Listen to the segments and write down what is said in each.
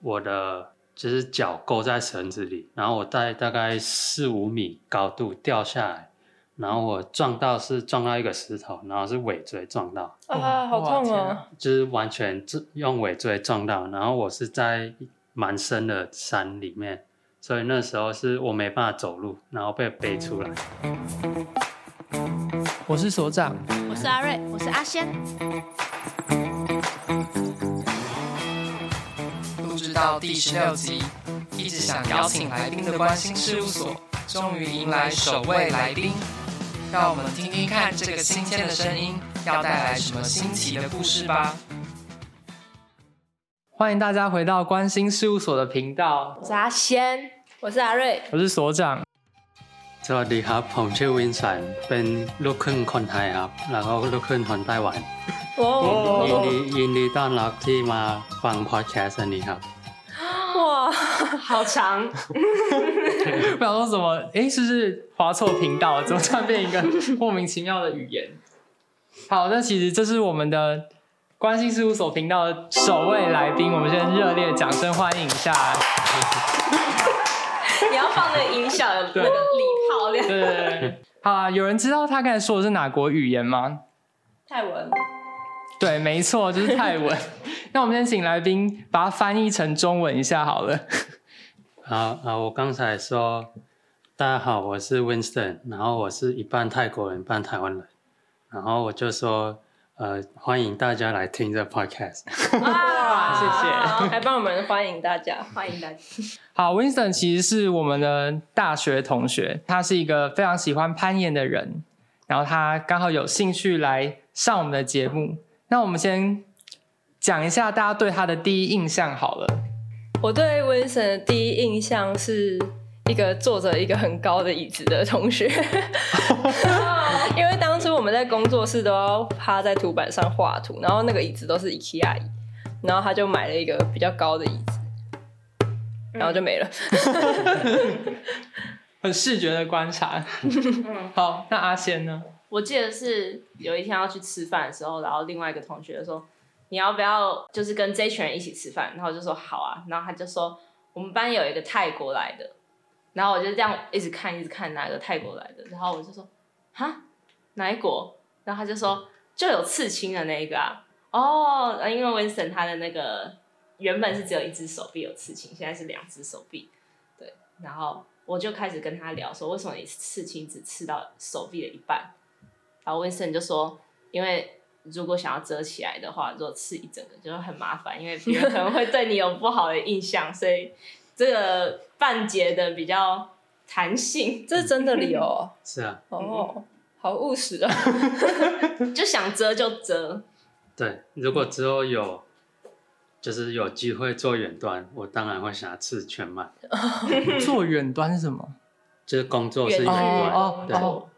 我的就是脚勾在绳子里，然后我在大概四五米高度掉下来，然后我撞到是撞到一个石头，然后是尾椎撞到，啊，好痛哦！就是完全用尾椎撞到，然后我是在蛮深的山里面，所以那时候是我没办法走路，然后被背出来。我是所长，我是阿瑞，我是阿仙。到第十六集，一直想邀请来宾的观心事务所，终于迎来首位来宾。让我们听听看这个新鲜的声音要带来什么新奇的故事吧。欢迎大家回到观心事务所的频道。我是阿仙，我是阿瑞，我是所长。สวัสดีครับผมชื่อวินสันเป็นลูกครึ่งคนไทยครับแล้วก็ลูกครึ่งคนไต้หวันยินดียินดีต้อนรับที่มาฟังพอดแคสต์อันนี้ครับ 哇 好长 不想说什么哎是不是滑错频道怎么突然变一个莫名其妙的语言好那其实这是我们的关心事务所频道的首位来宾我们先热烈掌声欢迎一下你要放那音效有那个礼炮对对对，好啊！有人知道他刚才说的是哪国语言吗？泰文。对，没错，就是泰文。那我们先请来宾把它翻译成中文一下好了。好啊，我刚才说，大家好，我是 Winston，然后我是一半泰国人，一半台湾人，然后我就说。呃，欢迎大家来听这 podcast。哇，谢谢，还帮我们欢迎大家，欢迎大家。好，Winston 其实是我们的大学同学，他是一个非常喜欢攀岩的人，然后他刚好有兴趣来上我们的节目。那我们先讲一下大家对他的第一印象好了。我对 Vincent 的第一印象是一个坐着一个很高的椅子的同学，因为当初我们在工作室都要趴在图板上画图，然后那个椅子都是 IKEA 椅，然后他就买了一个比较高的椅子，然后就没了。很视觉的观察。好，那阿仙呢？我记得是有一天要去吃饭的时候，然后另外一个同学说：“你要不要就是跟这群人一起吃饭？”然后我就说：“好啊。”然后他就说：“我们班有一个泰国来的。”然后我就这样一直看，一直看哪个泰国来的，然后我就说，哈，哪一国？然后他就说，就有刺青的那一个啊，哦，因为 Winston 他的那个原本是只有一只手臂有刺青，现在是两只手臂，对。然后我就开始跟他聊说，为什么你刺青只刺到手臂的一半？然后 Winston 就说，因为如果想要遮起来的话，如果刺一整个就会很麻烦，因为别人可能会对你有不好的印象，所以。这个半截的比较弹性，这是真的理由哦。是啊。哦，好务实啊 就想遮就遮。对，如果之后有，就是有机会做远端，我当然会想要刺全满。做远端是什么？就是工作是远端。哦哦哦。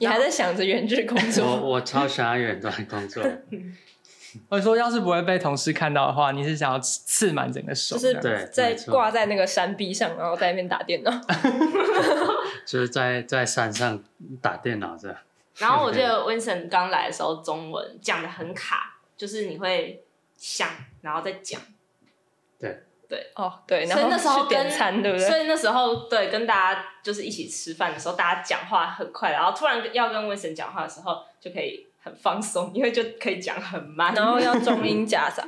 你还在想着远距工作？我我超喜欢远端工作。我说，要是不会被同事看到的话，你是想要刺满整个手？就是在挂在那个山壁上，然后在那边打电脑。就是在在山上打电脑这样。然后我记得 Vincent 刚来的时候，中文讲的很卡，就是你会想，然后再讲。对对哦对，然后那时候点餐对不对？所以那时候对跟大家就是一起吃饭的时候，大家讲话很快，然后突然要跟 Winston 讲话的时候，就可以。很放松，因为就可以讲很慢，然后要中英 夹杂，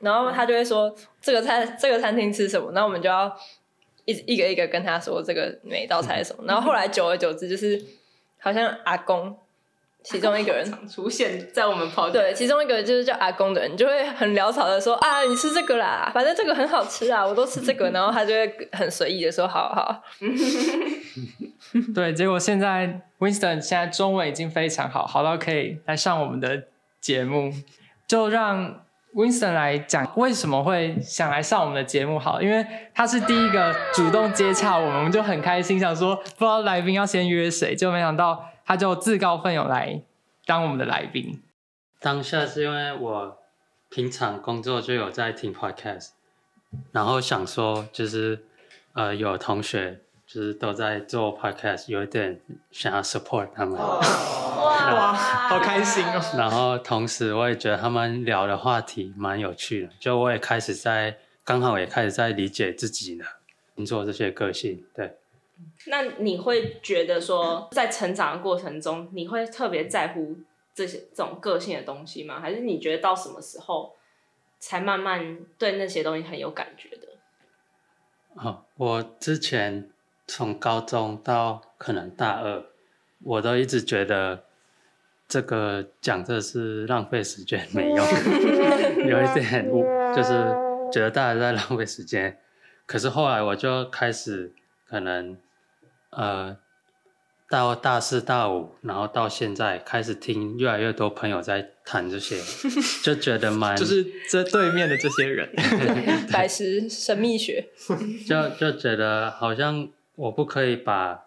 然后他就会说这个餐这个餐厅吃什么，那我们就要一一个一个跟他说这个每一道菜是什么，然后后来久而久之就是好像阿公。其中一个人 出现在我们旁边，对，其中一个就是叫阿公的人，就会很潦草的说啊，你吃这个啦，反正这个很好吃啊，我都吃这个，然后他就会很随意的说，好好。对，结果现在 Winston 现在中文已经非常好，好到可以来上我们的节目，就让 Winston 来讲为什么会想来上我们的节目，好，因为他是第一个主动接洽我们，我们就很开心，想说不知道来宾要先约谁，就没想到。他就自告奋勇来当我们的来宾。当下是因为我平常工作就有在听 podcast，然后想说就是呃有同学就是都在做 podcast，有一点想要 support 他们。哇，哇，好开心哦！然后同时我也觉得他们聊的话题蛮有趣的，就我也开始在刚好也开始在理解自己呢，做这些个性。对，那你会觉得说，在成长的过程中，你会特别在乎这些这种个性的东西吗？还是你觉得到什么时候才慢慢对那些东西很有感觉的？哦，我之前从高中到可能大二，我都一直觉得这个讲这是浪费时间，没用，有一点，就是觉得大家在浪费时间。可是后来我就开始可能，呃。到大四、大五，然后到现在开始听越来越多朋友在谈这些，就觉得蛮就是这对面的这些人，百十神秘学，就就觉得好像我不可以把，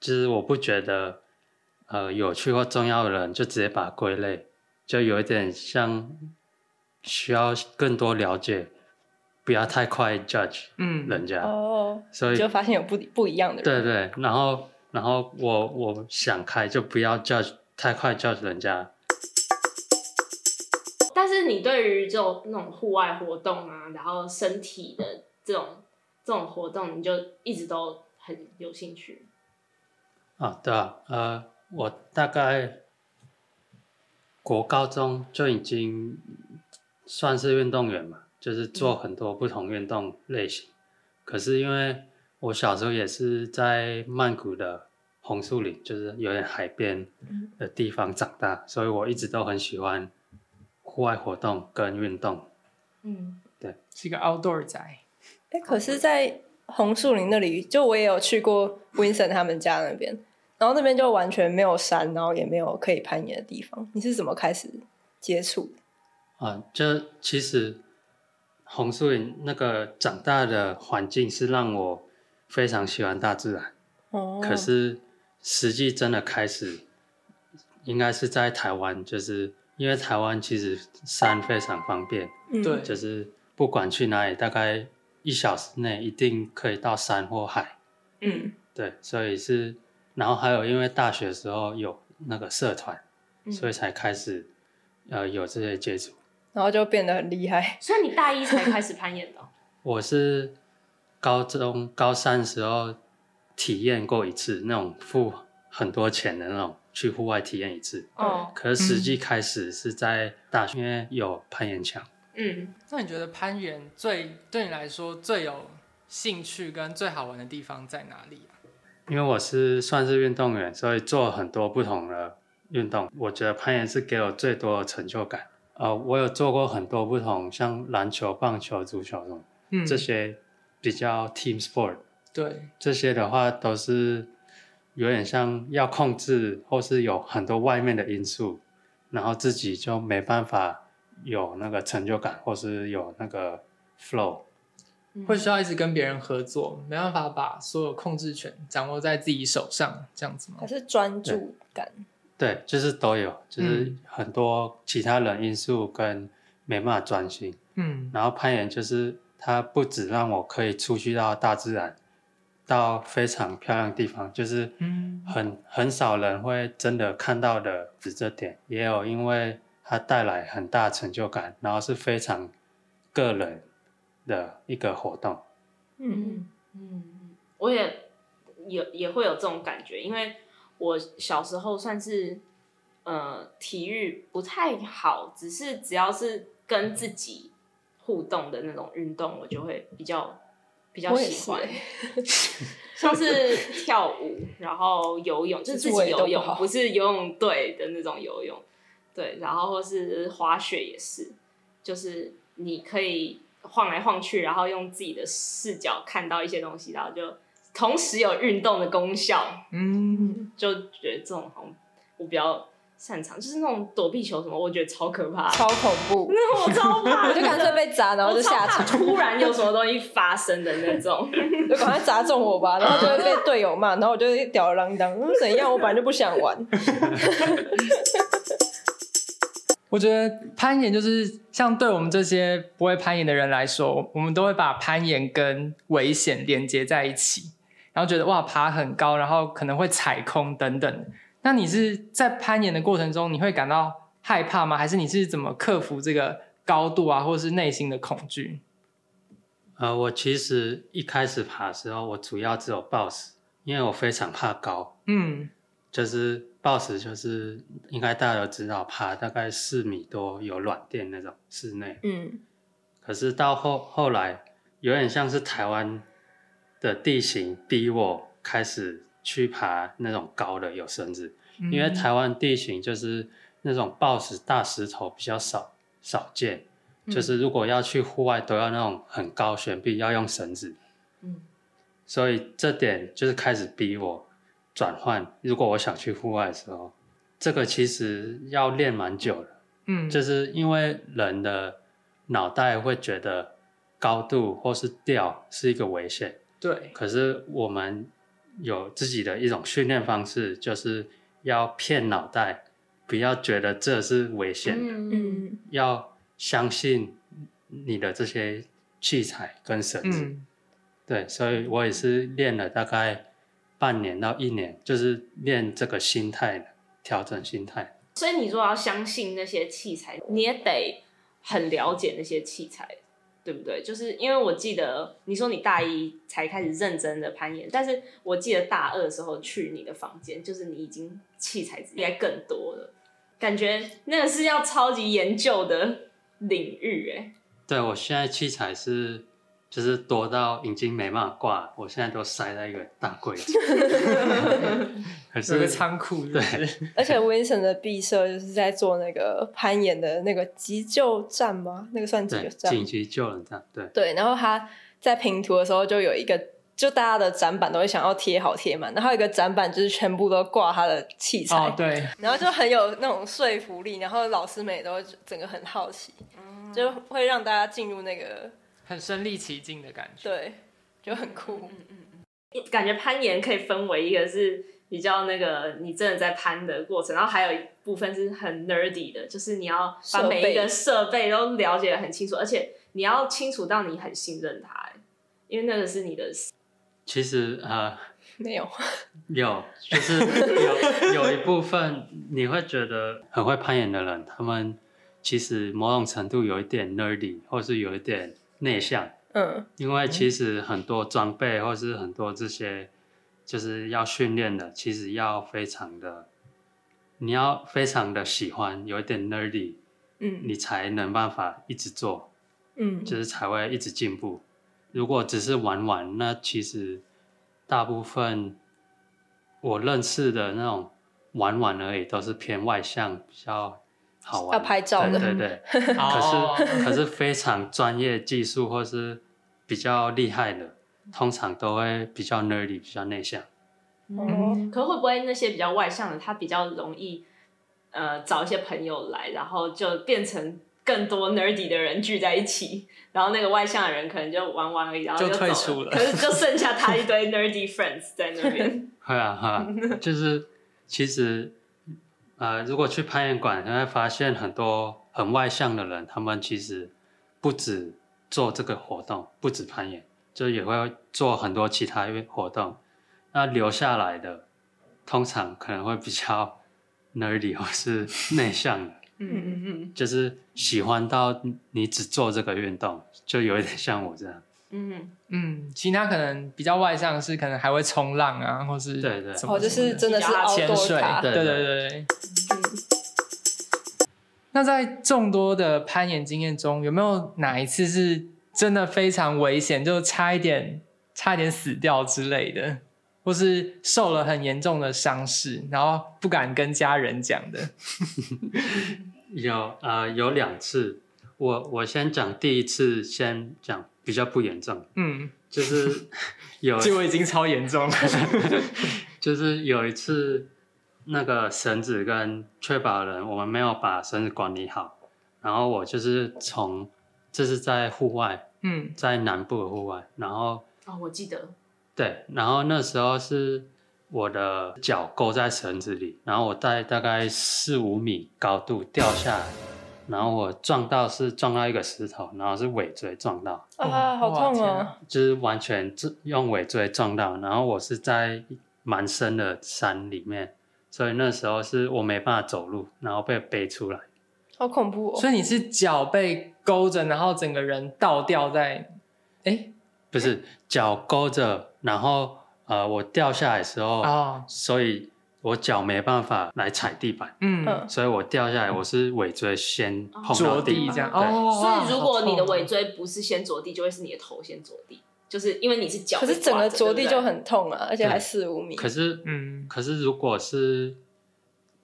就是我不觉得呃有趣或重要的人就直接把它归类，就有一点像需要更多了解，不要太快 judge 嗯人家哦，所以就发现有不不一样的人，对对，然后。然后我我想开，就不要 judge 太快 judge 人家。但是你对于这种那种户外活动啊，然后身体的这种这种活动，你就一直都很有兴趣。啊，对啊，呃，我大概国高中就已经算是运动员嘛，就是做很多不同运动类型。嗯、可是因为我小时候也是在曼谷的红树林，就是有点海边的地方长大，嗯、所以我一直都很喜欢户外活动跟运动。嗯，对，是一个 outdoor 仔。哎，可是，在红树林那里，就我也有去过 Winston 他们家那边，然后那边就完全没有山，然后也没有可以攀岩的地方。你是怎么开始接触的？啊，就其实红树林那个长大的环境是让我。非常喜欢大自然，哦，可是实际真的开始，应该是在台湾，就是因为台湾其实山非常方便，对，就是不管去哪里，大概一小时内一定可以到山或海，嗯，对，所以是，然后还有因为大学的时候有那个社团，所以才开始呃有这些接触，然后就变得很厉害，所以你大一才开始攀岩的？我是。高中高三时候体验过一次，那种付很多钱的那种去户外体验一次。哦，可是实际开始是在大学，因为有攀岩墙。嗯，那你觉得攀岩最对你来说最有兴趣跟最好玩的地方在哪里啊？因为我是算是运动员，所以做很多不同的运动。我觉得攀岩是给我最多的成就感。呃，我有做过很多不同，像篮球、棒球、足球这种，嗯，这些。比较 team sport，对，这些的话都是有点像要控制，或是有很多外面的因素，然后自己就没办法有那个成就感，或是有那个 flow，会需要一直跟别人合作，没办法把所有控制权掌握在自己手上，这样子吗？还是专注感？对，就是都有，就是很多其他人因素跟没办法专心，嗯，然后攀岩就是。它不止让我可以出去到大自然，到非常漂亮的地方，就是很很少人会真的看到的，指这点也有，因为它带来很大成就感，然后是非常个人的一个活动。嗯嗯，我也也也会有这种感觉，因为我小时候算是呃体育不太好，只是只要是跟自己。互动的那种运动，我就会比较比较喜欢，像是跳舞，然后游泳，就是自己游泳，不，不是游泳队的那种游泳，对，然后或是滑雪也是，就是你可以晃来晃去，然后用自己的视角看到一些东西，然后就同时有运动的功效，嗯，就觉得这种好像我比较。擅长就是那种躲避球什么，我觉得超可怕，超恐怖。那我超怕，我就干脆被砸，然后就下场。突然有什么东西发生的那种，就赶快砸中我吧，然后就会被队友骂，然后我就吊儿郎当。怎样？我本来就不想玩。我觉得攀岩就是像对我们这些不会攀岩的人来说，我们都会把攀岩跟危险连接在一起，然后觉得哇，爬很高，然后可能会踩空等等。那你是在攀岩的过程中，你会感到害怕吗？还是你是怎么克服这个高度啊，或者是内心的恐惧？呃，我其实一开始爬的时候，我主要只有抱石，因为我非常怕高。嗯，就是抱石，就是应该大家都知道，爬大概四米多有软垫那种室内。嗯。可是到后后来，有点像是台湾的地形逼我开始去爬那种高的有绳子，嗯、因为台湾地形就是那种抱石大石头比较少少见，嗯、就是如果要去户外都要那种很高悬臂，要用绳子。嗯，所以这点就是开始逼我转换。如果我想去户外的时候，这个其实要练蛮久的。嗯，就是因为人的。脑袋会觉得高度或是掉是一个危险，对。可是我们有自己的一种训练方式，就是要骗脑袋，不要觉得这是危险的，嗯，要相信你的这些器材跟绳子。嗯、对，所以我也是练了大概半年到一年，就是练这个心态的，调整心态。所以你说要相信那些器材，你也得。很了解那些器材，对不对？就是因为我记得你说你大一才开始认真的攀岩，但是我记得大二的时候去你的房间，就是你已经器材应该更多了，感觉那个是要超级研究的领域哎。对，我现在器材是。就是多到已经没办法挂，我现在都塞在一个大柜子，还是个仓库。对，而且 Winston 的毕设就是在做那个攀岩的那个急救站吗？那个算急救站？紧急救援站。对对，然后他在平图的时候就有一个，就大家的展板都会想要贴好贴满，然后有一个展板就是全部都挂他的器材，哦，对，然后就很有那种说服力，然后老师们也都整个很好奇，嗯，就会让大家进入那个。很身临其境的感觉，对，就很酷。嗯嗯嗯，感觉攀岩可以分为一个是比较那个你真的在攀的过程，然后还有一部分是很 nerdy 的，就是你要把每一个设备都了解的很清楚，而且你要清楚到你很信任它，因为那个是你的。其实呃，没有，有，就是有 有一部分你会觉得很会攀岩的人，他们其实某种程度有一点 nerdy，或是有一点。内向，嗯，因为其实很多装备或是很多这些，就是要训练的，其实要非常的，你要非常的喜欢，有一点 nerdy，嗯，你才能办法一直做，嗯，就是才会一直进步。如果只是玩玩，那其实大部分我认识的那种玩玩而已，都是偏外向，比较。好玩，要拍照的，对对对。可是可是非常专业技术或是比较厉害的，通常都会比较 nerdy，比较内向。嗯，可会不会那些比较外向的，他比较容易呃找一些朋友来，然后就变成更多 nerdy 的人聚在一起，然后那个外向的人可能就玩玩而已，然后就，就退出了。可是就剩下他一堆 nerdy friends 在那边。会啊会啊，就是其实。呃，如果去攀岩馆，你会发现很多很外向的人，他们其实不止做这个活动，不止攀岩，就也会做很多其他活动。那留下来的，通常可能会比较 nerdy 或是内向的，嗯嗯嗯，就是喜欢到你只做这个运动，就有一点像我这样。嗯嗯，其他可能比较外向的是可能还会冲浪啊，或是对对，哦，就是真的是潜水，对对对对。那在众多的攀岩经验中，有没有哪一次是真的非常危险，就差一点差一点死掉之类的，或是受了很严重的伤势，然后不敢跟家人讲的？有呃，有两次，我我先讲第一次，先讲。比较不严重，嗯，就是有，结果已经超严重了，就是有一次那个绳子跟确保人，我们没有把绳子管理好，然后我就是从这是在户外，嗯，在南部的户外，然后哦，我记得，对，然后那时候是我的脚勾在绳子里，然后我在大概四五米高度掉下来。然后我撞到是撞到一个石头，然后是尾椎撞到啊，好痛啊！就是完全用尾椎撞到，然后我是在蛮深的山里面，所以那时候是我没办法走路，然后被背出来，好恐怖哦！所以你是脚被勾着，然后整个人倒吊在哎，不是脚勾着，然后呃，我掉下来的时候，哦，所以我脚没办法来踩地板，嗯，所以我掉下来，我是尾椎先碰到地，这样，哦，所以如果你的尾椎不是先着地，就会是你的头先着地，就是因为你是脚，可是整个着地就很痛啊，而且还四五米，可是，嗯，可是如果是。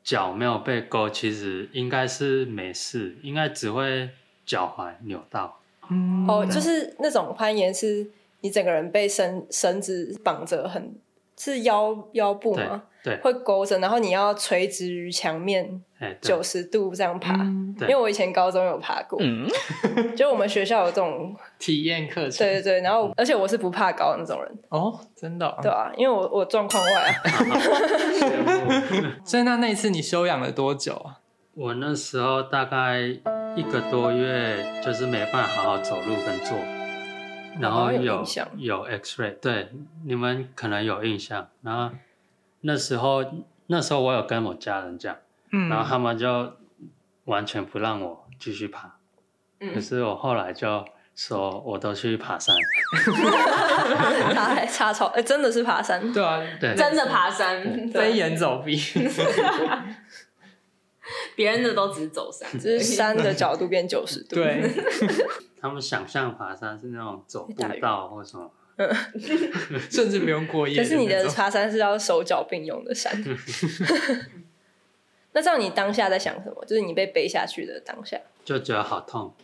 脚没有被勾，其实应该是没事，应该只会脚踝扭到。嗯，哦，就是那种攀岩，是你整个人被绳绳子绑着，很是腰腰部吗？对，会勾着，然后你要垂直于墙面，九十度这样爬。因为我以前高中有爬过，嗯，就我们学校有这种 体验课程。对对对，然后而且我是不怕高的那种人。哦，真的？对啊，因为我我状况外啊。所以那那一次你休养了多久啊？我那时候大概一个多月，就是没办法好好走路跟坐，然后有有 X-ray，对，你们可能有印象，然后。那时候，那时候我有跟我家人讲，嗯，然后他们就完全不让我继续爬，嗯，可是我后来就说，我都去爬山，差还差超，哎，真的是爬山，对啊，对，真的爬山，飞檐走壁，别人的都只是走山，只是山的角度变九十度，对，他们想象爬山是那种走步道或什么。甚至不用过夜。可是你的爬山是要手脚并用的山。那这样你当下在想什么？就是你被背下去的当下，就觉得好痛。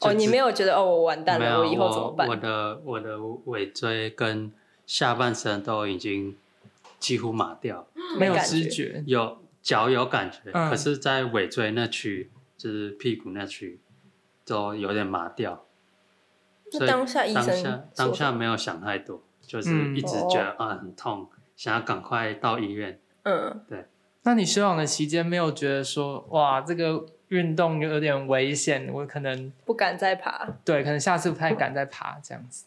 哦，你没有觉得哦，我完蛋了，我以后怎么办？我的我的尾椎跟下半身都已经几乎麻掉，没有知觉，有脚有感觉，可是在尾椎那区，就是屁股那区，都有点麻掉。所以当下医生当下当下没有想太多，就是一直觉得、嗯、啊很痛，想要赶快到医院。嗯，对。那你休养的期间没有觉得说哇这个运动有点危险，我可能不敢再爬。对，可能下次不太敢再爬这样子。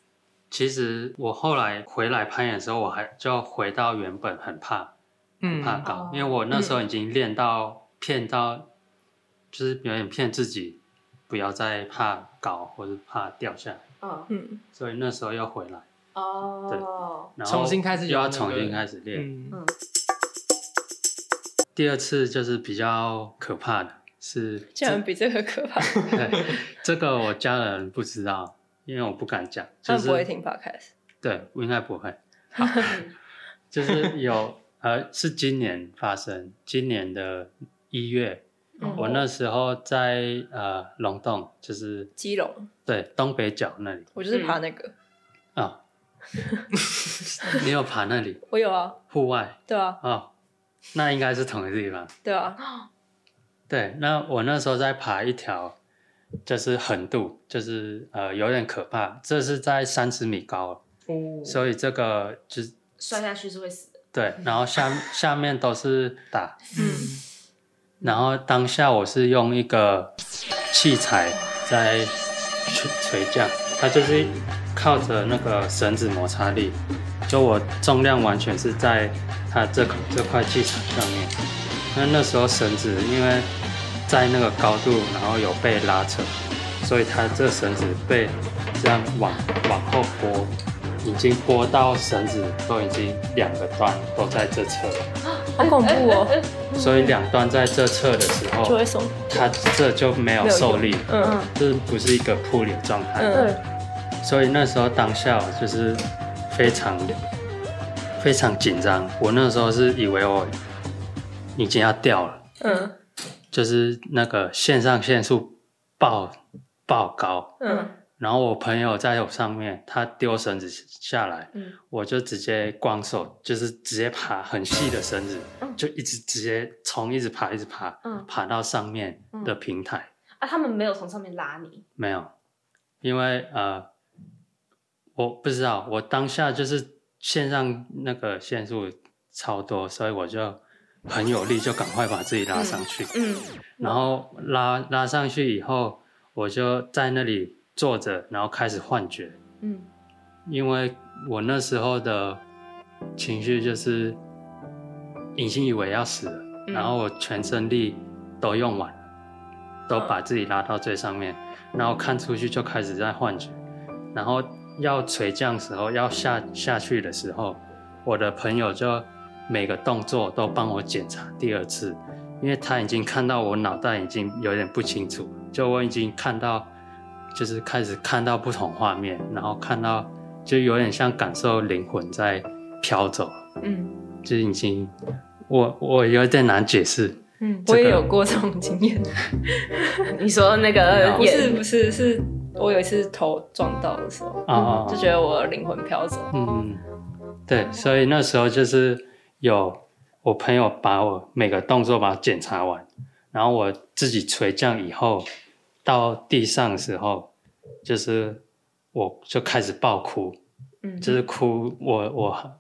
其实我后来回来攀岩的时候，我还就回到原本很怕，很怕高，嗯、因为我那时候已经练到骗到，嗯、就是有点骗自己，不要再怕高或者怕掉下来。嗯，所以那时候要回来哦，对，然后重新开始又要重新开始练。嗯，第二次就是比较可怕的是，竟然比这个可怕。对，这个我家人不知道，因为我不敢讲。他们不会听 podcast。对，我应该不会。就是有呃，是今年发生，今年的一月。我那时候在呃龙洞，就是基隆，对，东北角那里。我就是爬那个。啊、哦，你有爬那里？我有啊。户外。对啊。哦，那应该是同一个地方。对啊。对，那我那时候在爬一条，就是横渡，就是呃有点可怕，这是在三十米高，哦，所以这个就是摔下去是会死的。对，然后下下面都是打。嗯。然后当下我是用一个器材在垂垂降，它就是靠着那个绳子摩擦力，就我重量完全是在它这这块器材上面。那那时候绳子因为在那个高度，然后有被拉扯，所以它这绳子被这样往往后拨，已经拨到绳子都已经两个端都在这侧了。好恐怖哦！所以两端在这侧的时候，就会松，它这就没有受力，嗯嗯，这不是一个扑脸状态，嗯，所以那时候当下我就是非常非常紧张，我那时候是以为我已经要掉了，嗯，就是那个肾上腺素爆爆高，嗯。然后我朋友在我上面，他丢绳子下来，嗯、我就直接光手，就是直接爬很细的绳子，嗯、就一直直接从一直爬一直爬，嗯、爬到上面的平台。啊，他们没有从上面拉你？没有，因为呃，我不知道，我当下就是线上那个线数超多，所以我就很有力，就赶快把自己拉上去。然后拉拉上去以后，我就在那里。坐着，然后开始幻觉。嗯，因为我那时候的情绪就是，隐形以为要死了，嗯、然后我全身力都用完了，都把自己拉到最上面，然后看出去就开始在幻觉，然后要垂降的时候，要下下去的时候，我的朋友就每个动作都帮我检查第二次，因为他已经看到我脑袋已经有点不清楚，就我已经看到，就是开始看到不同画面，然后看到就有点像感受灵魂在飘走，嗯，就已经我我有点难解释。嗯，我也有过这种经验。你说那个不是不是，是我有一次头撞到的时候，啊、嗯，就觉得我的灵魂飘走。嗯，对，所以那时候就是有我朋友把我每个动作把它检查完，然后我自己垂降以后到地上的时候，就是我就开始爆哭，嗯，就是哭，我我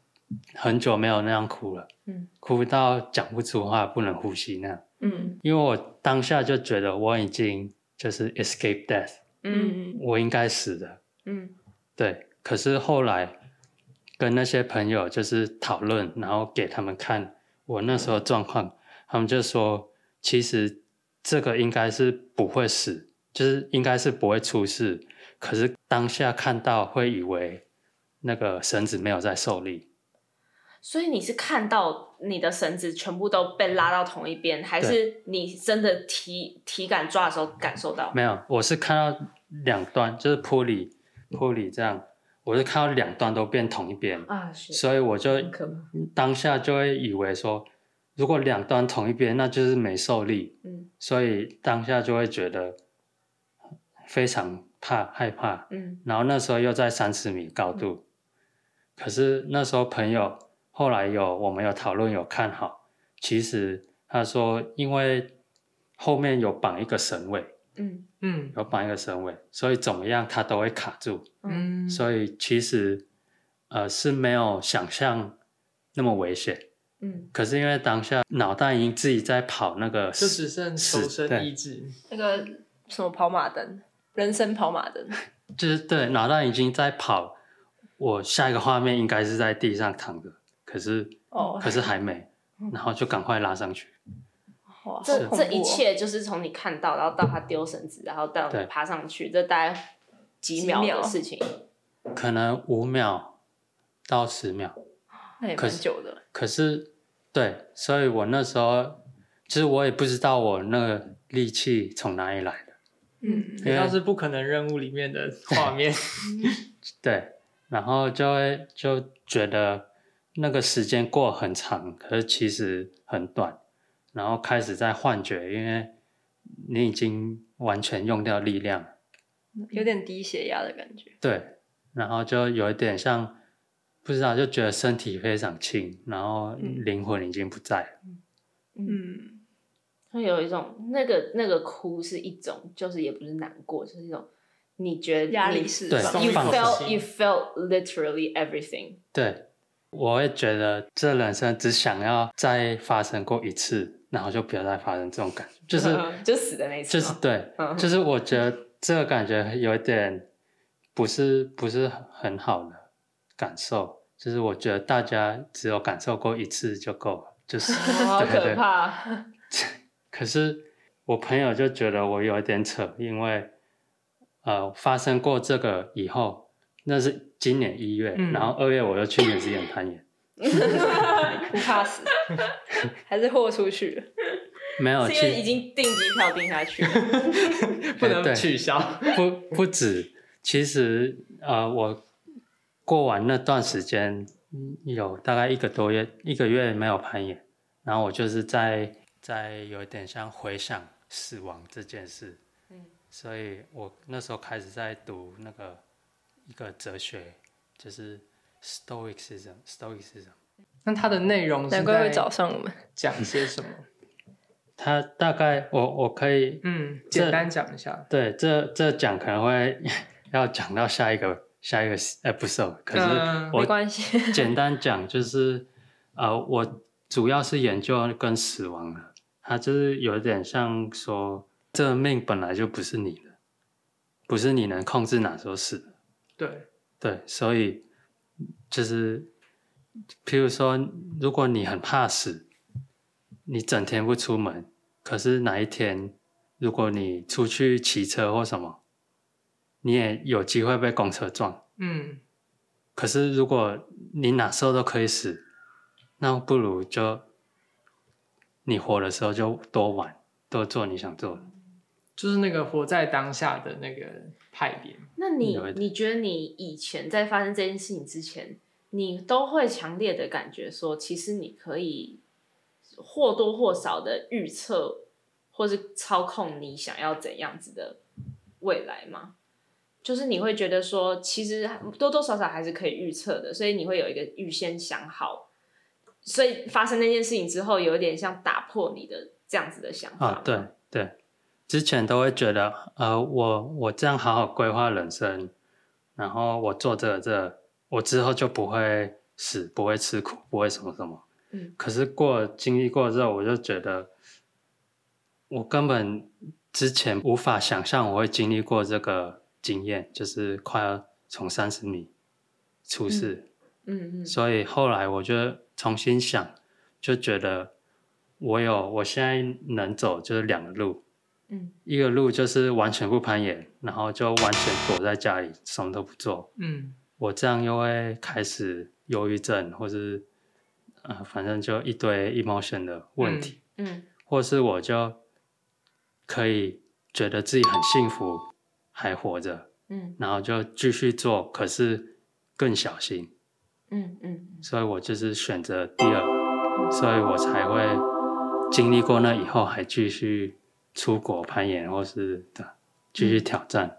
很久没有那样哭了。嗯，哭到讲不出话，不能呼吸那样。嗯，因为我当下就觉得我已经就是 escape death。嗯，我应该死的。嗯，对。可是后来跟那些朋友就是讨论，然后给他们看我那时候状况，他们就说，其实这个应该是不会死，就是应该是不会出事。可是当下看到会以为那个绳子没有在受力。所以你是看到你的绳子全部都被拉到同一边，还是你真的体体感抓的时候感受到？没有，我是看到两端，就是 pulley pulley 这样，我是看到两端都变同一边啊，所以我就当下就会以为说，如果两端同一边，那就是没受力，嗯，所以当下就会觉得非常怕害怕，嗯，然后那时候又在三十米高度，嗯，可是那时候朋友。后来有我们有讨论有看好，其实他说因为后面有绑一个绳尾，嗯。嗯，有绑一个绳尾，所以怎么样它都会卡住，嗯，所以其实呃是没有想象那么危险，嗯，可是因为当下脑袋已经自己在跑那个，就只剩求生意志，那个什么跑马灯，人生跑马灯，就是对，脑袋已经在跑，我下一个画面应该是在地上躺着。可是，哦，可是还没，然后就赶快拉上去。哇，这这一切就是从你看到，然后到他丢绳子，然后到爬上去，这大概几秒的事情？可能五秒到十秒，那也蛮久的。可是，对，所以我那时候其实我也不知道我那个力气从哪里来的。嗯，因为是不可能任务里面的画面。对，然后就会就觉得。那个时间过很长，可是其实很短，然后开始在幻觉，因为你已经完全用掉力量，有点低血压的感觉。对，然后就有一点像，不知道就觉得身体非常轻，然后灵魂已经不在了。嗯，会有一种那个那个哭是一种，就是也不是难过，就是一种你觉得压力是对，you felt you felt literally everything。对。我会觉得这人生只想要再发生过一次，然后就不要再发生这种感觉，就是就死的那一次，就是对，就是我觉得这个感觉有点不是不是很好的感受，就是我觉得大家只有感受过一次就够了，就是好可怕。可是我朋友就觉得我有一点扯，因为呃发生过这个以后。那是今年一月，嗯、然后二月我又去纽西兰攀岩，不怕死，还是豁出去？没有，因为已经订机票订下去了，不能取消。不不止，其实呃，我过完那段时间有大概一个多月，一个月没有攀岩，然后我就是在在有一点像回想死亡这件事，嗯，所以我那时候开始在读那个。一个哲学就是 Stoicism，Stoicism。那它的内容难怪会找上我们讲些什么？他大概我我可以嗯简单讲一下。对，这这讲可能会要讲到下一个下一个 episode，可是我没关系。简单讲就是呃，我主要是研究跟死亡的，它就是有点像说，这个命本来就不是你的，不是你能控制哪时候死。对对，所以就是，譬如说，如果你很怕死，你整天不出门，可是哪一天，如果你出去骑车或什么，你也有机会被公车撞，嗯。可是如果你哪时候都可以死，那不如就你活的时候就多玩，多做你想做的。就是那个活在当下的那个派别。那你你觉得你以前在发生这件事情之前，你都会强烈的感觉说，其实你可以或多或少的预测，或是操控你想要怎样子的未来吗？就是你会觉得说，其实多多少少还是可以预测的，所以你会有一个预先想好，所以发生那件事情之后，有一点像打破你的这样子的想法。啊，对对。之前都会觉得，呃，我我这样好好规划人生，然后我做这个这个，我之后就不会死，不会吃苦，不会什么什么。嗯。可是过经历过之后，我就觉得，我根本之前无法想象我会经历过这个经验，就是快要从三十米出事。嗯嗯，嗯。所以后来我就重新想，就觉得我有我现在能走就是两个路。嗯，一个路就是完全不攀岩，然后就完全躲在家里，什么都不做。嗯，我这样又会开始忧郁症，或是呃，反正就一堆 emotion 的问题。嗯，嗯，或是我就可以觉得自己很幸福，还活着。嗯，然后就继续做，可是更小心。嗯嗯，所以我就是选择第二，所以我才会经历过那以后还继续。出国攀岩，或是的继续挑战。嗯。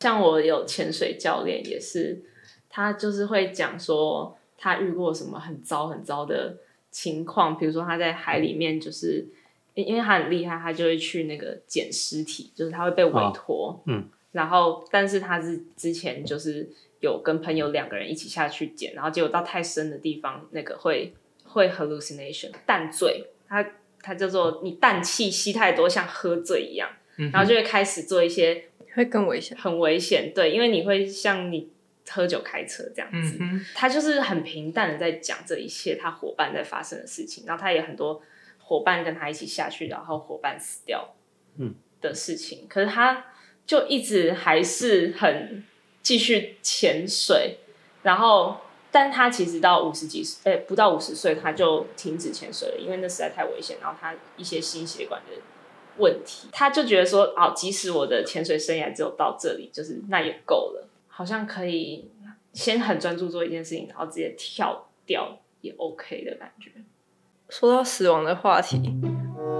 像我有潜水教练，也是他就是会讲说他遇过什么很糟很糟的情况，比如说他在海里面，就是因为他很厉害，他就会去那个捡尸体，就是他会被委托。哦，嗯，然后但是他是之前就是有跟朋友两个人一起下去捡，然后结果到太深的地方，那个会会 hallucination 淡醉，他。它叫做你氮气吸太多，像喝醉一样，嗯、然后就会开始做一些会更危险，很危险。对，因为你会像你喝酒开车这样子。嗯、他就是很平淡的在讲这一切他伙伴在发生的事情，然后他也很多伙伴跟他一起下去，然后伙伴死掉，嗯的事情。嗯、可是他就一直还是很继续潜水，然后。但他其实到五十几岁，哎、不到五十岁他就停止潜水了，因为那实在太危险。然后他一些心血管的问题，他就觉得说，哦，即使我的潜水生涯只有到这里，就是那也够了，好像可以先很专注做一件事情，然后直接跳掉也 OK 的感觉。说到死亡的话题，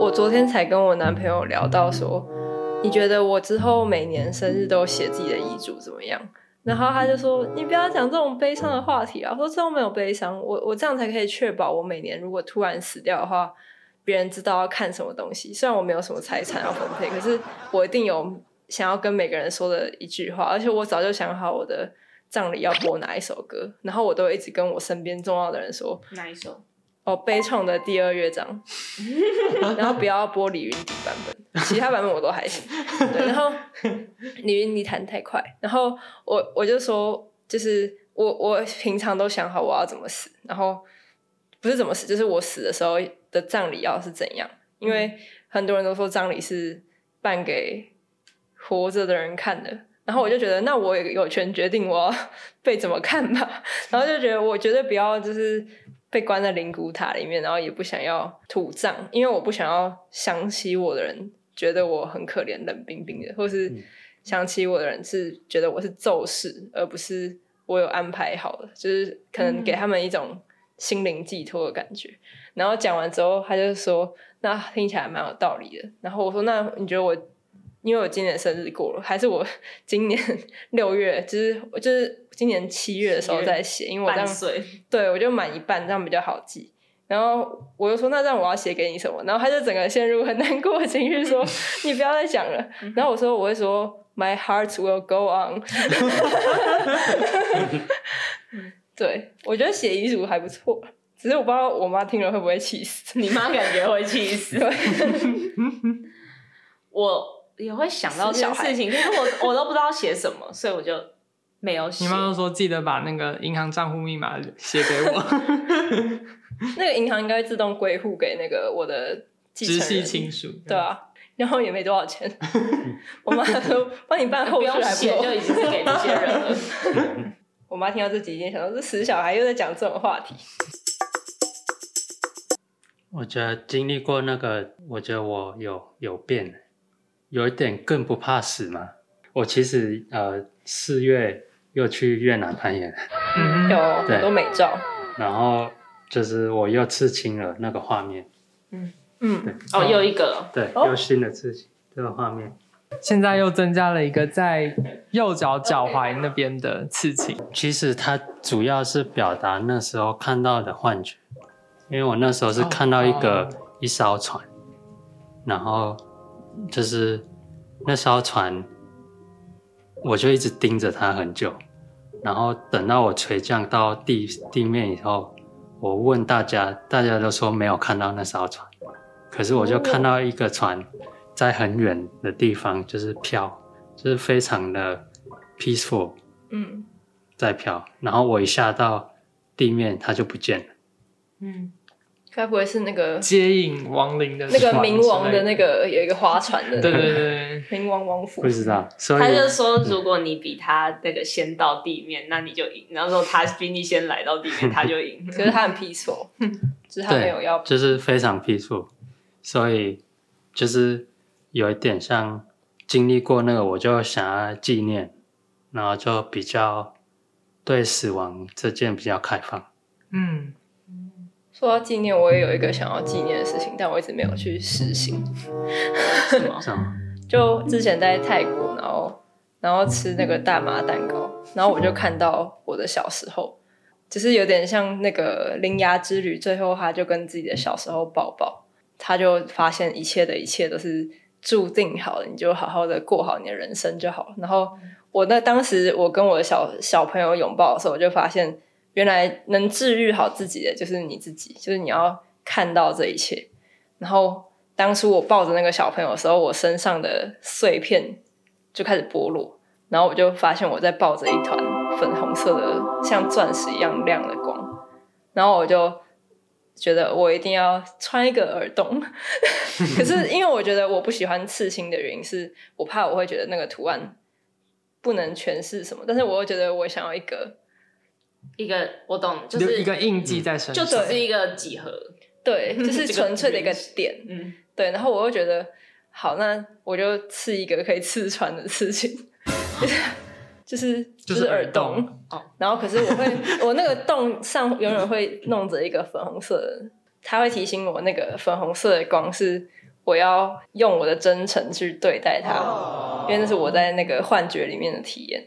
我昨天才跟我男朋友聊到说，你觉得我之后每年生日都写自己的遗嘱怎么样？然后他就说：“你不要讲这种悲伤的话题啊！”我说：“这种没有悲伤，我我这样才可以确保我每年如果突然死掉的话，别人知道要看什么东西。虽然我没有什么财产要分配，可是我一定有想要跟每个人说的一句话。而且我早就想好我的葬礼要播哪一首歌，然后我都一直跟我身边重要的人说哪一首。”哦，悲怆的第二乐章，然后不要播李云迪版本，其他版本我都还行。对，然后李云迪弹太快，然后我我就说，就是我我平常都想好我要怎么死，然后不是怎么死，就是我死的时候的葬礼要是怎样，因为很多人都说葬礼是办给活着的人看的，然后我就觉得那我也有权决定我要被怎么看吧，然后就觉得我绝对不要就是。被关在灵骨塔里面，然后也不想要土葬，因为我不想要想起我的人觉得我很可怜、冷冰冰的，或是想起我的人是觉得我是咒士，而不是我有安排好的，就是可能给他们一种心灵寄托的感觉。嗯、然后讲完之后，他就说：“那听起来蛮有道理的。”然后我说：“那你觉得我？”因为我今年生日过了，还是我 今年 六月，就是就是今年七月的时候在写，因为我这样 对我就满一半，这样比较好记。然后我就说，那这样我要写给你什么？然后他就整个陷入很难过的情绪，说你不要再讲了。然后我说我会说 My heart will go on。对，我觉得写遗嘱还不错，只是我不知道我妈听了会不会气死。你妈感觉会气死。我。也会想到这件事情，可是我我都不知道写什么，所以我就没有写。你妈妈说记得把那个银行账户密码写给我。那个银行应该自动归户给那个我的直系亲属。对啊，然后也没多少钱。我妈说帮你办后续还不用写，就已经是给那些人了。我妈听到这几件，想到这死小孩又在讲这种话题。我觉得经历过那个，我觉得我有有变，有一点更不怕死嘛。我其实呃四月又去越南攀岩，嗯，有很多美照。然后就是我又刺青了那个画面，嗯嗯，对。哦，又一个，对，又新的刺青这个画面。现在又增加了一个在右脚脚踝那边的刺青。其实它主要是表达那时候看到的幻觉，因为我那时候是看到一个一艘船，然后就是那艘船，我就一直盯着它很久，然后等到我垂降到地地面以后，我问大家，大家都说没有看到那艘船，可是我就看到一个船。在很远的地方，就是飘，就是非常的 peaceful，嗯，在飘。然后我一下到地面，它就不见了。嗯，该不会是那个接引亡灵的那个冥王的那个有一个划船的？对对对，冥王王府。不知道，所以他就说，如果你比他那个先到地面，那你就赢。然后说他比你先来到地面，他就赢。可是他很 peaceful，就是他没有要，就是非常 peaceful，所以就是。有一点像经历过那个，我就想要纪念，然后就比较对死亡这件比较开放。嗯，说到纪念，我也有一个想要纪念的事情，但我一直没有去实行。就之前在泰国，然后然后吃那个大麻蛋糕，然后我就看到我的小时候，就是有点像那个铃芽之旅，最后他就跟自己的小时候抱抱，他就发现一切的一切都是。注定好了，你就好好的过好你的人生就好。然后我那当时我跟我的小小朋友拥抱的时候，我就发现原来能治愈好自己的就是你自己，就是你要看到这一切。然后当初我抱着那个小朋友的时候，我身上的碎片就开始剥落，然后我就发现我在抱着一团粉红色的像钻石一样亮的光，然后我就。觉得我一定要穿一个耳洞，可是因为我觉得我不喜欢刺青的原因是我怕我会觉得那个图案不能诠释什么，但是我又觉得我想要一个一个我懂，就是一个印记在身上，就只是一个几何，对，就是纯粹的一个点，嗯，对，然后我又觉得好，那我就刺一个可以刺穿的事情。就是就是耳洞，哦，然后可是我会，我那个洞上永远会弄着一个粉红色的，它会提醒我那个粉红色的光是我要用我的真诚去对待它，哦，因为那是我在那个幻觉里面的体验。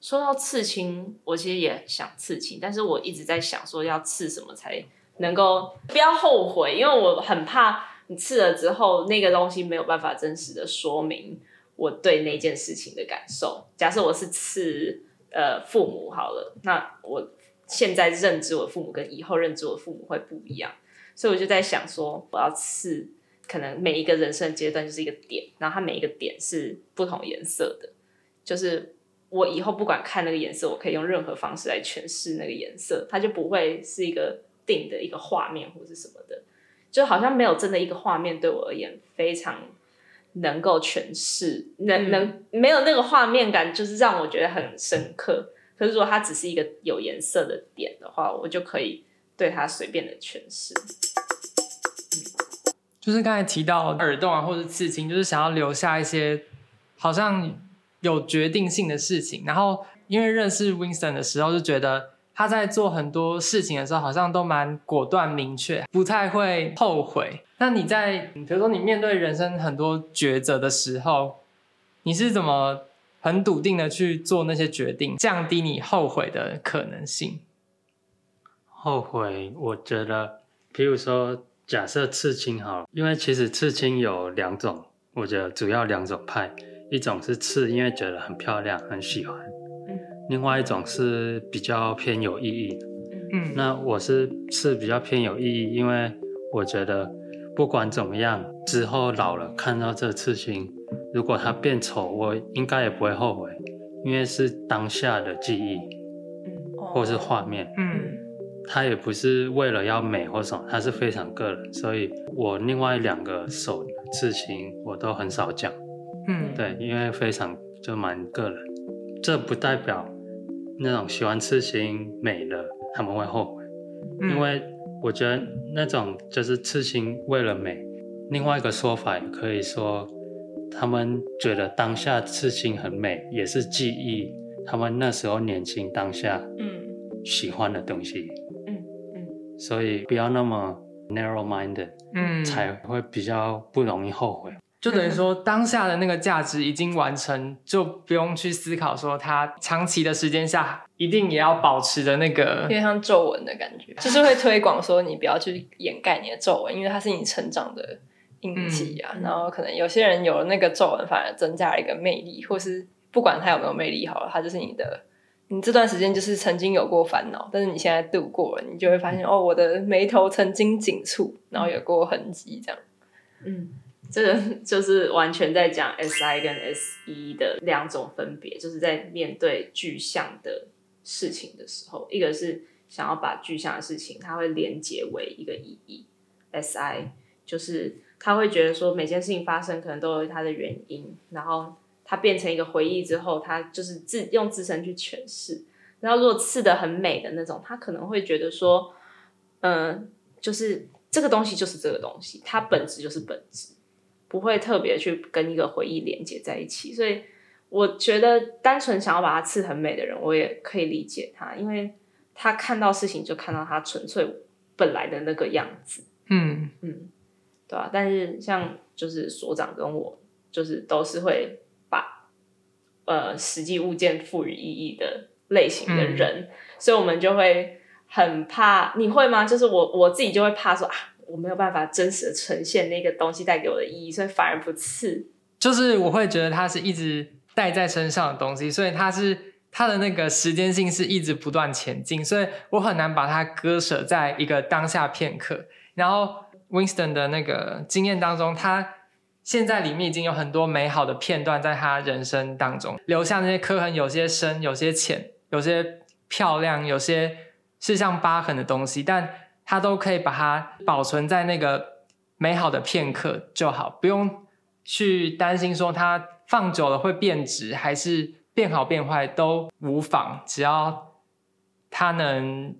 说到刺青，我其实也想刺青，但是我一直在想说要刺什么才能够不要后悔，因为我很怕你刺了之后那个东西没有办法真实的说明。我对那件事情的感受，假设我是刺呃父母好了，那我现在认知我父母跟以后认知我父母会不一样，所以我就在想说，我要刺，可能每一个人生阶段就是一个点，然后它每一个点是不同颜色的，就是我以后不管看那个颜色，我可以用任何方式来诠释那个颜色，它就不会是一个定的一个画面或是什么的，就好像没有真的一个画面对我而言非常。能够诠释，能能没有那个画面感，就是让我觉得很深刻。可是如果它只是一个有颜色的点的话，我就可以对它随便的诠释。就是刚才提到耳洞啊，或者刺青，就是想要留下一些好像有决定性的事情。然后因为认识 Winston 的时候，就觉得。他在做很多事情的时候，好像都蛮果断明确，不太会后悔。那你在，比如说你面对人生很多抉择的时候，你是怎么很笃定的去做那些决定，降低你后悔的可能性？后悔，我觉得，比如说，假设刺青好，因为其实刺青有两种，我觉得主要两种派，一种是刺，因为觉得很漂亮，很喜欢。另外一种是比较偏有意义的，嗯，那我是刺比较偏有意义，因为我觉得不管怎么样，之后老了看到这刺青，如果它变丑，我应该也不会后悔，因为是当下的记忆，或是画面，嗯，它也不是为了要美或什么，它是非常个人，所以我另外两个手刺青我都很少讲，嗯，对，因为非常就蛮个人，这不代表。那种喜欢刺青美了，他们会后悔，嗯、因为我觉得那种就是刺青为了美。另外一个说法也可以说，他们觉得当下刺青很美，也是记忆他们那时候年轻当下嗯喜欢的东西。嗯嗯，所以不要那么 narrow-minded，嗯，才会比较不容易后悔。就等于说，当下的那个价值已经完成，就不用去思考说它长期的时间下一定也要保持的那个，有点像皱纹的感觉，就是会推广说你不要去掩盖你的皱纹，因为它是你成长的印记啊。嗯、然后可能有些人有了那个皱纹，反而增加了一个魅力，或是不管它有没有魅力好了，它就是你的，你这段时间就是曾经有过烦恼，但是你现在度过了，你就会发现、嗯、哦，我的眉头曾经紧蹙，然后有过痕迹这样，嗯。这个就是完全在讲 S I 跟 S E 的两种分别，就是在面对具象的事情的时候，一个是想要把具象的事情，它会连结为一个意义。S I 就是他会觉得说每件事情发生可能都有它的原因，然后它变成一个回忆之后，他就是自用自身去诠释。然后如果刺得很美的那种，他可能会觉得说，嗯、就是这个东西就是这个东西，它本质就是本质。不会特别去跟一个回忆连接在一起，所以我觉得单纯想要把它刺很美的人，我也可以理解他，因为他看到事情就看到他纯粹本来的那个样子，嗯嗯，对吧？但是像就是所长跟我，就是都是会把呃实际物件赋予意义的类型的人，嗯、所以我们就会很怕。你会吗？就是我我自己就会怕说啊。我没有办法真实的呈现那个东西带给我的意义，所以反而不刺。就是我会觉得它是一直带在身上的东西，所以它是它的那个时间性是一直不断前进，所以我很难把它割舍在一个当下片刻。然后 Winston 的那个经验当中，他现在里面已经有很多美好的片段在他人生当中留下那些刻痕，有些深，有些浅，有些漂亮，有些是像疤痕的东西，但。他都可以把它保存在那个美好的片刻就好，不用去担心说它放久了会变质，还是变好变坏都无妨，只要它能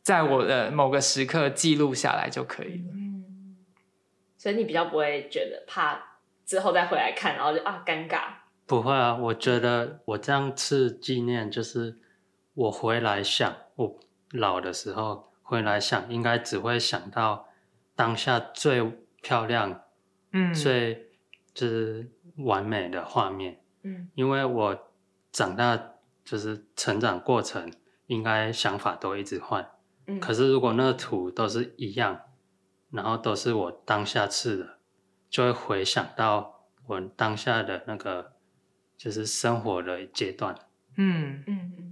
在我的某个时刻记录下来就可以了。嗯，所以你比较不会觉得怕之后再回来看，然后就啊尴尬？不会啊，我觉得我这样次纪念就是我回来想我老的时候。回来想，应该只会想到当下最漂亮，嗯，最就是完美的画面，嗯，因为我长大就是成长过程，应该想法都一直换，嗯，可是如果那个图都是一样，然后都是我当下吃的，就会回想到我当下的那个就是生活的阶段，嗯。嗯嗯。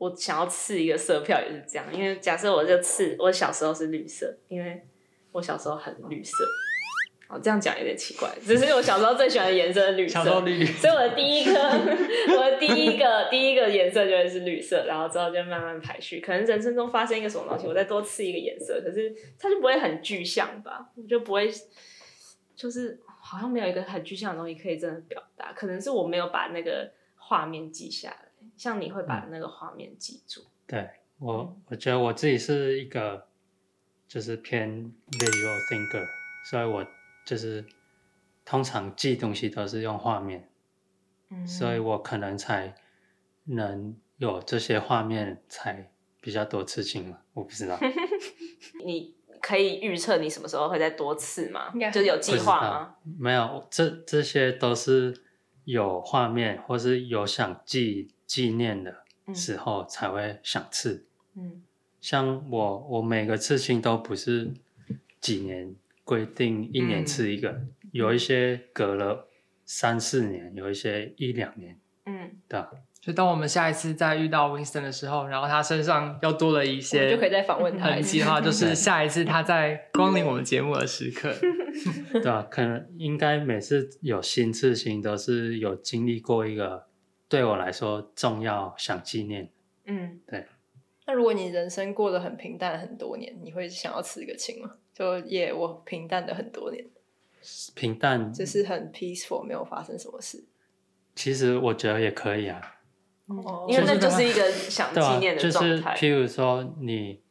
我想要刺一个色票也是这样，因为假设我就刺，我小时候是绿色，因为我小时候很绿色。哦，这样讲有点奇怪，只是我小时候最喜欢的颜色是绿色，小时候所以我的第一颗，我的第一个第一个颜色就会是绿色，然后之后就慢慢排序。可能人生中发生一个什么东西，我再多刺一个颜色，可是它就不会很具象吧？我就不会，就是好像没有一个很具象的东西可以真的表达。可能是我没有把那个画面记下来。像你会把那个画面记住？嗯、对我，我觉得我自己是一个就是偏 visual thinker，所以我就是通常记东西都是用画面，嗯，所以我可能才能有这些画面，才比较多次性嘛。我不知道 你可以预测你什么时候会再多次吗？就是有计划吗？没有，这这些都是有画面或是有想记。纪念的时候才会想刺，嗯，像我，我每个刺青都不是几年规定一年刺一个，嗯、有一些隔了三四年，有一些一两年，嗯，对。所以当我们下一次再遇到 Winston 的时候，然后他身上又多了一些，就可以再访问他一次的话，就是下一次他在光临我们节目的时刻，对吧？可能应该每次有新刺青都是有经历过一个。对我来说重要，想纪念。嗯，对。那如果你人生过得很平淡很多年，你会想要刺个青吗？就也我平淡的很多年，平淡，就是很 peaceful，没有发生什么事。其实我觉得也可以啊，哦，因为那就是一个 想纪念的状态。就是譬如说，你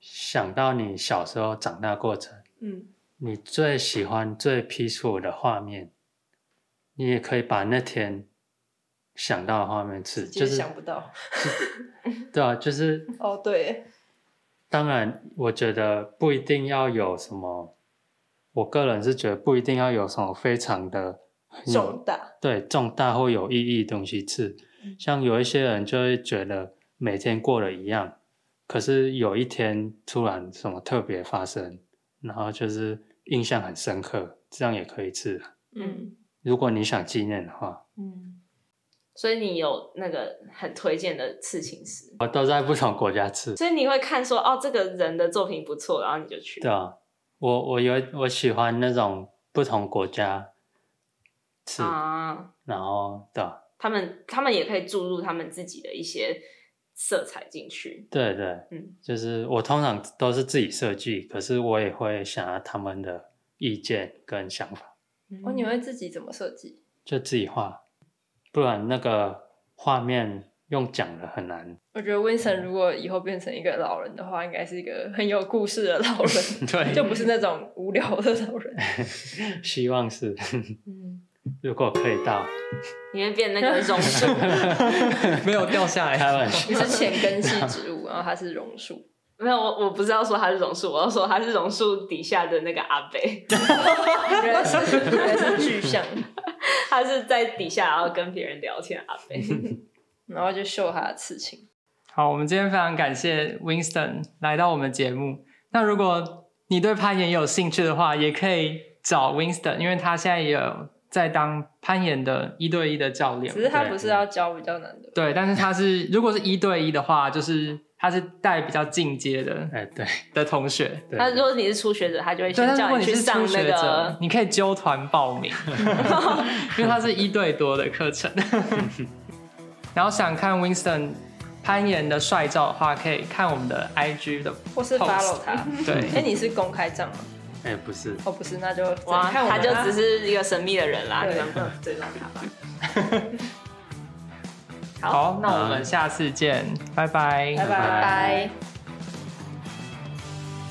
想到你小时候长大过程，嗯，你最喜欢最 peaceful 的画面，你也可以把那天想到的画面吃，就是想不到。对啊，就是哦，对。当然，我觉得不一定要有什么，我个人是觉得不一定要有什么非常的重大，对，重大或有意义的东西吃。像有一些人就会觉得每天过得一样，可是有一天突然什么特别发生，然后就是印象很深刻，这样也可以吃。嗯，如果你想纪念的话，嗯。所以你有那个很推荐的刺青师？我都在不同国家刺。所以你会看说哦，这个人的作品不错，然后你就去。对啊，我我有我喜欢那种不同国家刺啊，然后对啊。他们他们也可以注入他们自己的一些色彩进去。对对，嗯，就是我通常都是自己设计，可是我也会想要他们的意见跟想法。哦，你会自己怎么设计？就自己画。不然那个画面用讲的很难。我觉得 Winston 如果以后变成一个老人的话，应该是一个很有故事的老人，对，就不是那种无聊的老人。希望是，嗯，如果可以到，你会变那个榕树，没有掉下来，开玩笑。你是浅根系植物，然后它是榕树。没有，我我不是要说他是榕树，我要说他是榕树底下的那个阿伯。原来是原来是巨象。他是在底下，然后跟别人聊天，阿飞，然后就秀他的刺青。好，我们今天非常感谢 Winston 来到我们节目。那如果你对攀岩有兴趣的话，也可以找 Winston，因为他现在也有在当攀岩的一对一的教练。只是他不是要教比较难的。对，但是他是如果是一对一的话，就是。他是带比较进阶的，哎，对的同学。他如果你是初学者，他就会先叫你去上那个，你可以揪团报名，因为他是一对多的课程。然后想看 Winston 攀岩的帅照的话，可以看我们的 IG 的，或是 follow 他。对，哎，你是公开账吗？哎，不是，哦，不是，那就哇，他就只是一个神秘的人啦，你们不能追上他吧。好，那我们下次见，拜拜，拜拜。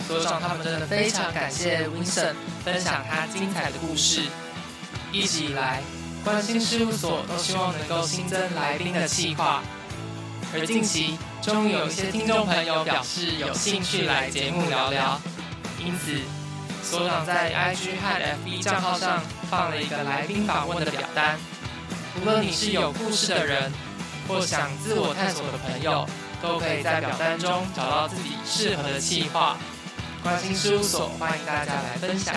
所长他们真的非常感谢 Vincent 分享他精彩的故事。一直以来，关心事务所都希望能够新增来宾的计划，而近期终于有一些听众朋友表示有兴趣来节目聊聊，因此所长在 IG 和 FB 账号上放了一个来宾访问的表单。无论你是有故事的人，或想自我探索的朋友，都可以在表单中找到自己适合的计划。关心事务所欢迎大家来分享。